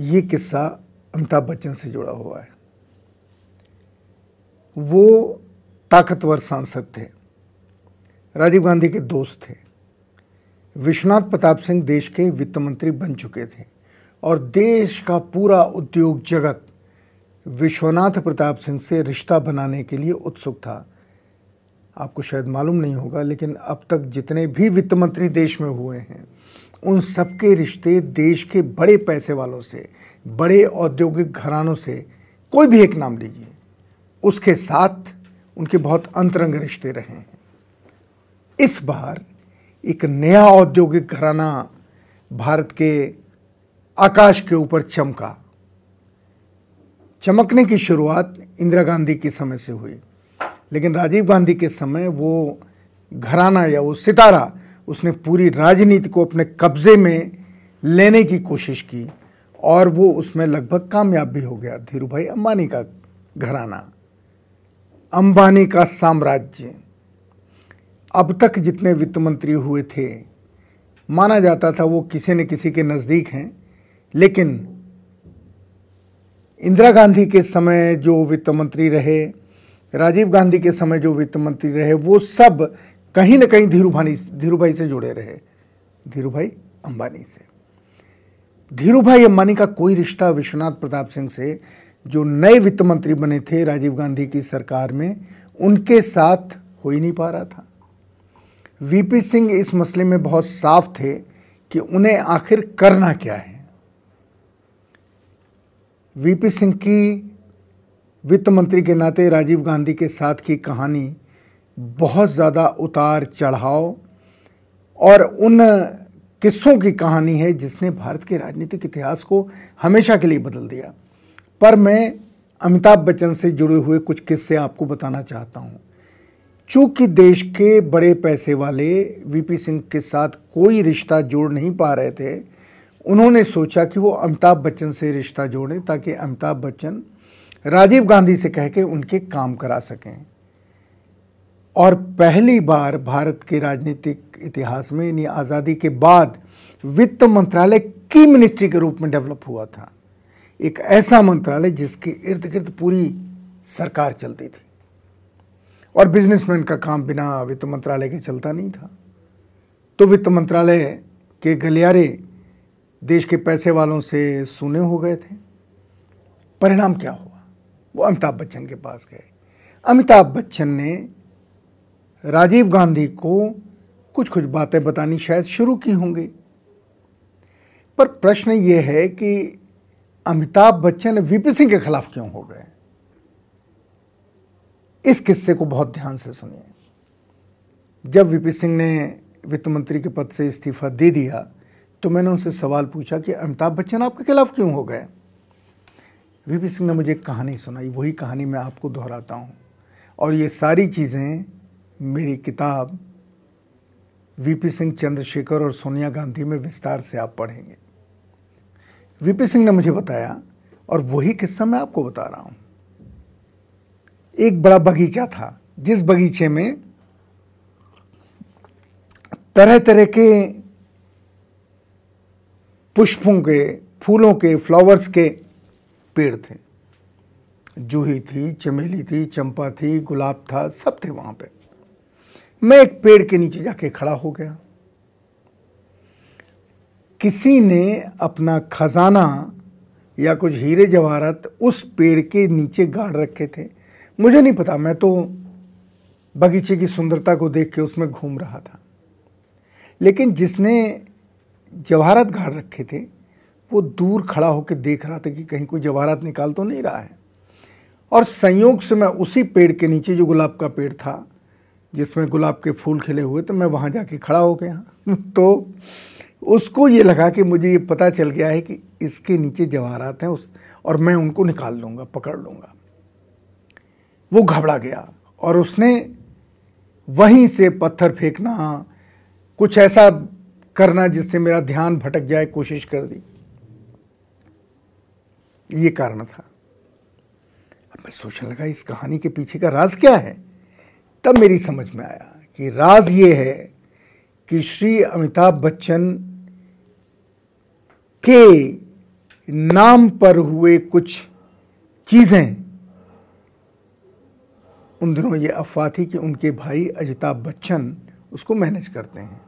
ये किस्सा अमिताभ बच्चन से जुड़ा हुआ है। वो ताकतवर सांसद थे, राजीव गांधी के दोस्त थे, विश्वनाथ प्रताप सिंह देश के वित्त मंत्री बन चुके थे और देश का पूरा उद्योग जगत विश्वनाथ प्रताप सिंह से रिश्ता बनाने के लिए उत्सुक था। आपको शायद मालूम नहीं होगा, लेकिन अब तक जितने भी वित्त मंत्री देश में हुए हैं, उन सबके रिश्ते देश के बड़े पैसे वालों से बड़े औद्योगिक घरानों से कोई भी एक नाम लीजिए, उसके साथ उनके बहुत अंतरंग रिश्ते रहे हैं। इस बार एक नया औद्योगिक घराना भारत के आकाश के ऊपर चमका। चमकने की शुरुआत इंदिरा गांधी के समय से हुई, लेकिन राजीव गांधी के समय वो घराना या वो सितारा उसने पूरी राजनीति को अपने कब्जे में लेने की कोशिश की। और वो उसमें लगभग कामयाब भी हो गया। धीरू भाई, अंबानी का घराना, अंबानी का साम्राज्य। अब तक जितने वित्त मंत्री हुए थे, माना जाता था वो किसी न किसी के नज़दीक हैं, लेकिन इंदिरा गांधी के समय जो वित्त मंत्री रहे, राजीव गांधी के समय जो वित्त मंत्री रहे, वो सब कहीं ना कहीं धीरू भाई धीरू भाई से जुड़े रहे। धीरू भाई, अंबानी से। धीरू भाई अंबानी का कोई रिश्ता विश्वनाथ प्रताप सिंह से, जो नए वित्त मंत्री बने थे राजीव गांधी की सरकार में, उनके साथ हो ही नहीं पा रहा था। वीपी सिंह इस मसले में बहुत साफ़ थे कि उन्हें आखिर करना क्या है। वीपी सिंह की वित्त मंत्री के नाते राजीव गांधी के साथ की कहानी बहुत ज़्यादा उतार चढ़ाव और उन किस्सों की कहानी है जिसने भारत के राजनीतिक इतिहास को हमेशा के लिए बदल दिया। पर मैं अमिताभ बच्चन से जुड़े हुए कुछ किस्से आपको बताना चाहता हूँ। चूँकि देश के बड़े पैसे वाले वीपी सिंह के साथ कोई रिश्ता जोड़ नहीं पा रहे थे, उन्होंने सोचा कि वो अमिताभ बच्चन से रिश्ता जोड़ें ताकि अमिताभ बच्चन राजीव गांधी से कह के उनके काम करा सकें। और पहली बार भारत के राजनीतिक इतिहास में, यानी आज़ादी के बाद, वित्त मंत्रालय की मिनिस्ट्री के रूप में डेवलप हुआ था। एक ऐसा मंत्रालय जिसके इर्द गिर्द पूरी सरकार चलती थी। और बिजनेसमैन का काम बिना वित्त मंत्रालय के चलता नहीं था। तो वित्त मंत्रालय के गलियारे देश के पैसे वालों से सुने हो गए थे। परिणाम क्या हुआ? वो अमिताभ बच्चन के पास गए। अमिताभ बच्चन ने राजीव गांधी को कुछ कुछ बातें बतानी शायद शुरू की होंगी। पर प्रश्न ये है कि अमिताभ बच्चन वीपी सिंह के खिलाफ क्यों हो गए? इस किस्से को बहुत ध्यान से सुनिए। जब वीपी सिंह ने वित्त मंत्री के पद से इस्तीफा दे दिया तो मैंने उनसे सवाल पूछा कि अमिताभ बच्चन आपके खिलाफ क्यों हो गए? वीपी सिंह ने मुझे एक कहानी सुनाई, वही कहानी मैं आपको दोहराता हूँ। और ये सारी चीज़ें मेरी किताब वीपी सिंह चंद्रशेखर और सोनिया गांधी में विस्तार से आप पढ़ेंगे। वीपी सिंह ने मुझे बताया और वही किस्सा मैं आपको बता रहा हूँ। एक बड़ा बगीचा था, जिस बगीचे में तरह तरह के पुष्पों के, फूलों के फ्लावर्स के पेड़ थे। जूही थी, चमेली थी, चंपा थी, गुलाब था, सब थे वहाँ पे। मैं एक पेड़ के नीचे जाके खड़ा हो गया। किसी ने अपना खजाना या कुछ हीरे जवाहरत उस पेड़ के नीचे गाड़ रखे थे। मुझे नहीं पता, मैं तो बगीचे की सुंदरता को देख के उसमें घूम रहा था। लेकिन जिसने जवाहरात गाड़ रखे थे, वो दूर खड़ा होकर देख रहा था कि कहीं कोई जवाहरात निकाल तो नहीं रहा है। और संयोग से मैं उसी पेड़ के नीचे, जो गुलाब का पेड़ था जिसमें गुलाब के फूल खिले हुए तो मैं वहाँ जाके खड़ा हो गया। तो उसको ये लगा कि मुझे ये पता चल गया है कि इसके नीचे जवाहरात हैं, उस, और मैं उनको निकाल लूँगा, पकड़ लूँगा। वो घबरा गया, और उसने वहीं से पत्थर फेंकना, कुछ ऐसा करना जिससे मेरा ध्यान भटक जाए, कोशिश कर दी। ये कारण था। अब मैं सोचने लगा, इस कहानी के पीछे का राज क्या है? तब मेरी समझ में आया कि राज ये है कि श्री अमिताभ बच्चन के नाम पर हुए कुछ चीज़ें, उन दिनों ये अफवाह थी कि उनके भाई अजिताभ बच्चन उसको मैनेज करते हैं।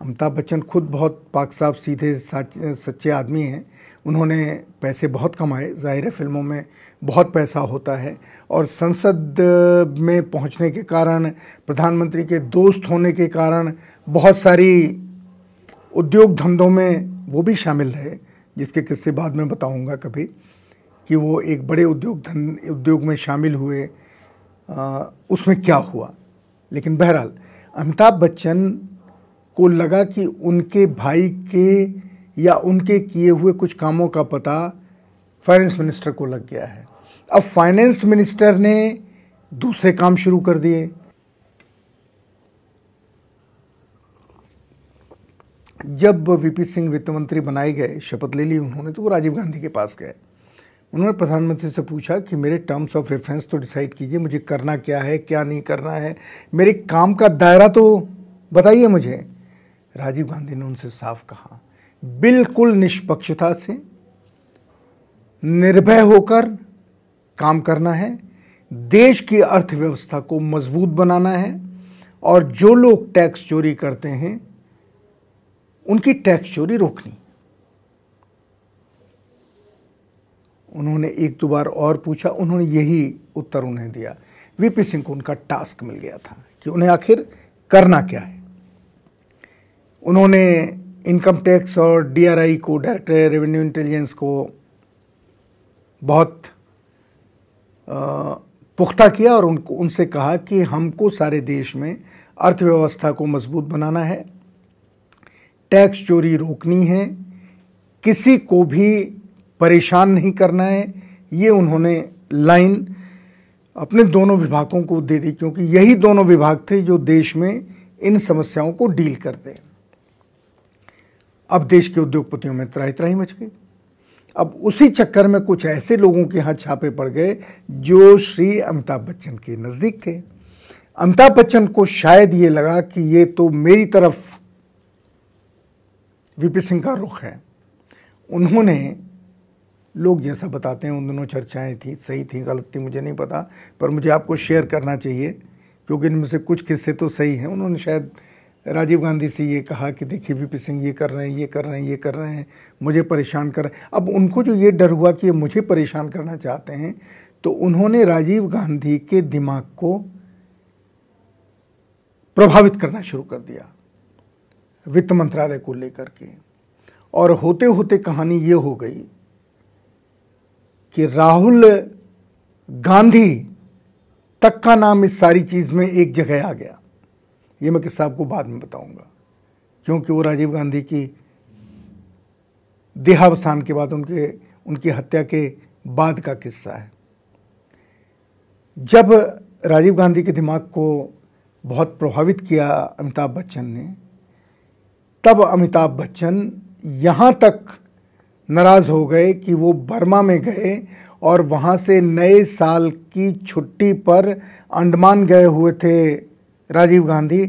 अमिताभ बच्चन खुद बहुत पाक साफ़ सीधे सच्चे आदमी हैं। उन्होंने पैसे बहुत कमाए। ज़ाहिर है फ़िल्मों में बहुत पैसा होता है और संसद में पहुँचने के कारण प्रधानमंत्री के दोस्त होने के कारण बहुत सारी उद्योग धंधों में वो भी शामिल रहे जिसके किस्से बाद में बताऊँगा कभी कि वो एक बड़े उद्योग धन उद्योग में शामिल हुए आ, उसमें क्या हुआ। लेकिन बहरहाल अमिताभ बच्चन को लगा कि उनके भाई के या उनके किए हुए कुछ कामों का पता फाइनेंस मिनिस्टर को लग गया है। अब फाइनेंस मिनिस्टर ने दूसरे काम शुरू कर दिए। जब वीपी सिंह वित्त मंत्री बनाए गए, शपथ ले ली उन्होंने तो वो राजीव गांधी के पास गए। उन्होंने प्रधानमंत्री से पूछा कि मेरे टर्म्स ऑफ़ रेफरेंस तो डिसाइड कीजिए, मुझे करना क्या है, क्या नहीं करना है? मेरे काम का दायरा तो बताइए मुझे। राजीव गांधी ने उनसे साफ़ कहा बिल्कुल निष्पक्षता से निर्भय होकर काम करना है। देश की अर्थव्यवस्था को मज़बूत बनाना है और जो लोग टैक्स चोरी करते हैं, उनकी टैक्स चोरी रोकनी। उन्होंने एक दो बार और पूछा, उन्होंने यही उत्तर उन्हें दिया। वीपी सिंह को उनका टास्क मिल गया था कि उन्हें आखिर करना क्या है। उन्होंने इनकम टैक्स और डीआरआई को डायरेक्टर रेवेन्यू इंटेलिजेंस को बहुत पुख्ता किया और उनको, उनसे कहा कि हमको सारे देश में अर्थव्यवस्था को मज़बूत बनाना है, टैक्स चोरी रोकनी है, किसी को भी परेशान नहीं करना है। ये उन्होंने लाइन अपने दोनों विभागों को दे दी, क्योंकि यही दोनों विभाग थे जो देश में इन समस्याओं को डील करते अब देश के उद्योगपतियों में त्राही त्राही मच गई। अब उसी चक्कर में कुछ ऐसे लोगों के यहाँ छापे पड़ गए, जो श्री अमिताभ बच्चन के नज़दीक थे। अमिताभ बच्चन को शायद ये लगा कि ये तो मेरी तरफ़ वीपी सिंह का रुख है। उन्होंने, लोग जैसा बताते हैं, उन दोनों चर्चाएँ थी, सही थी, गलत थी, मुझे नहीं पता, पर मुझे आपको शेयर करना चाहिए, क्योंकि इनमें से कुछ किस्से तो सही हैं, उन्होंने शायद राजीव गांधी से ये कहा कि देखिए वीपी सिंह ये कर रहे हैं, ये कर रहे हैं, ये कर रहे हैं, मुझे परेशान कर रहे हैं। अब उनको जो ये डर हुआ कि ये मुझे परेशान करना चाहते हैं तो उन्होंने राजीव गांधी के दिमाग को प्रभावित करना शुरू कर दिया, वित्त मंत्रालय को लेकर के। और होते होते कहानी ये हो गई कि राहुल गांधी तक का नाम इस सारी चीज़ में एक जगह आ गया। ये मैं किस्सा आपको बाद में बताऊँगा। क्योंकि वो राजीव गांधी की देहावसान के बाद उनके, उनकी हत्या के बाद का किस्सा है। जब राजीव गांधी के दिमाग को बहुत प्रभावित किया अमिताभ बच्चन ने, तब अमिताभ बच्चन यहाँ तक नाराज़ हो गए कि वो बर्मा में गए और वहाँ से नए साल की छुट्टी पर अंडमान गए हुए थे। राजीव गांधी,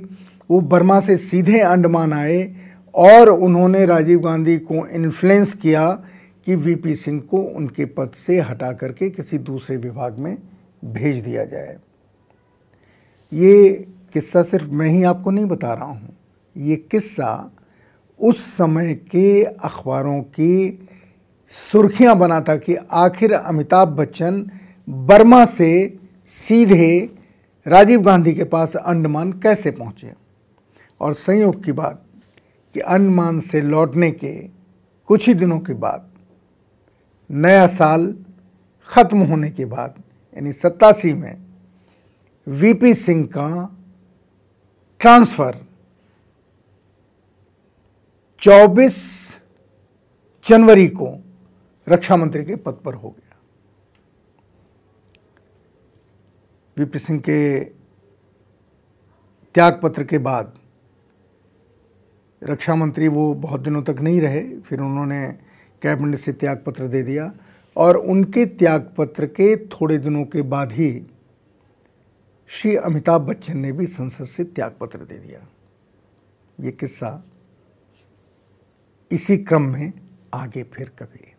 वो बर्मा से सीधे अंडमान आए और उन्होंने राजीव गांधी को इन्फ्लुएंस किया कि वीपी सिंह को उनके पद से हटा करके किसी दूसरे विभाग में भेज दिया जाए। ये किस्सा सिर्फ़ मैं ही आपको नहीं बता रहा हूँ। ये किस्सा उस समय के अखबारों की सुर्खियाँ बना था कि आखिर अमिताभ बच्चन बर्मा से सीधे राजीव गांधी के पास अंडमान कैसे पहुँचे? और संयोग की बात कि अंडमान से लौटने के कुछ ही दिनों के बाद, नया साल ख़त्म होने के बाद, यानी सत्तासी में वीपी सिंह का ट्रांसफ़र 24 जनवरी को रक्षा मंत्री के पद पर हो गया। वीपी सिंह के त्याग पत्र के बाद रक्षा मंत्री वो बहुत दिनों तक नहीं रहे, फिर उन्होंने कैबिनेट से त्याग पत्र दे दिया और उनके त्याग पत्र के थोड़े दिनों के बाद ही श्री अमिताभ बच्चन ने भी संसद से त्याग पत्र दे दिया। ये किस्सा इसी क्रम में आगे फिर कभी।